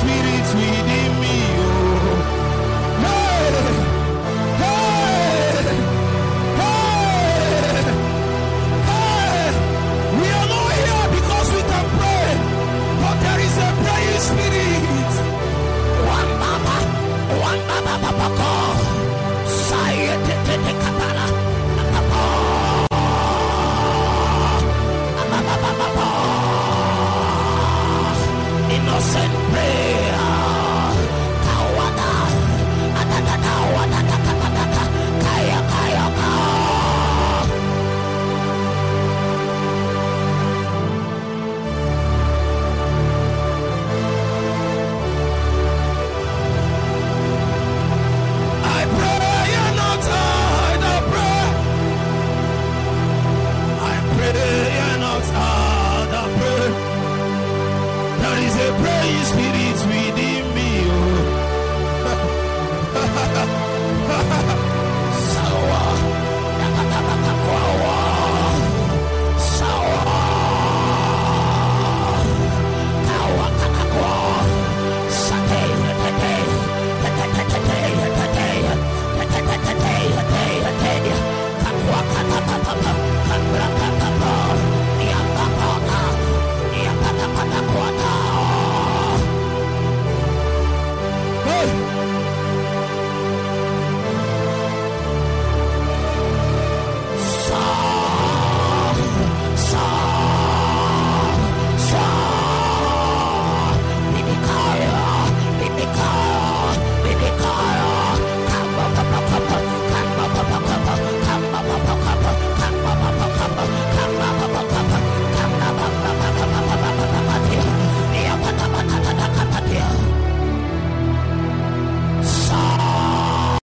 spirit within me. Oh. Hey, hey, hey, hey. We are not here because we can pray, but there is a praying spirit. One mama, one mama, papa, innocent prayer. Espírito.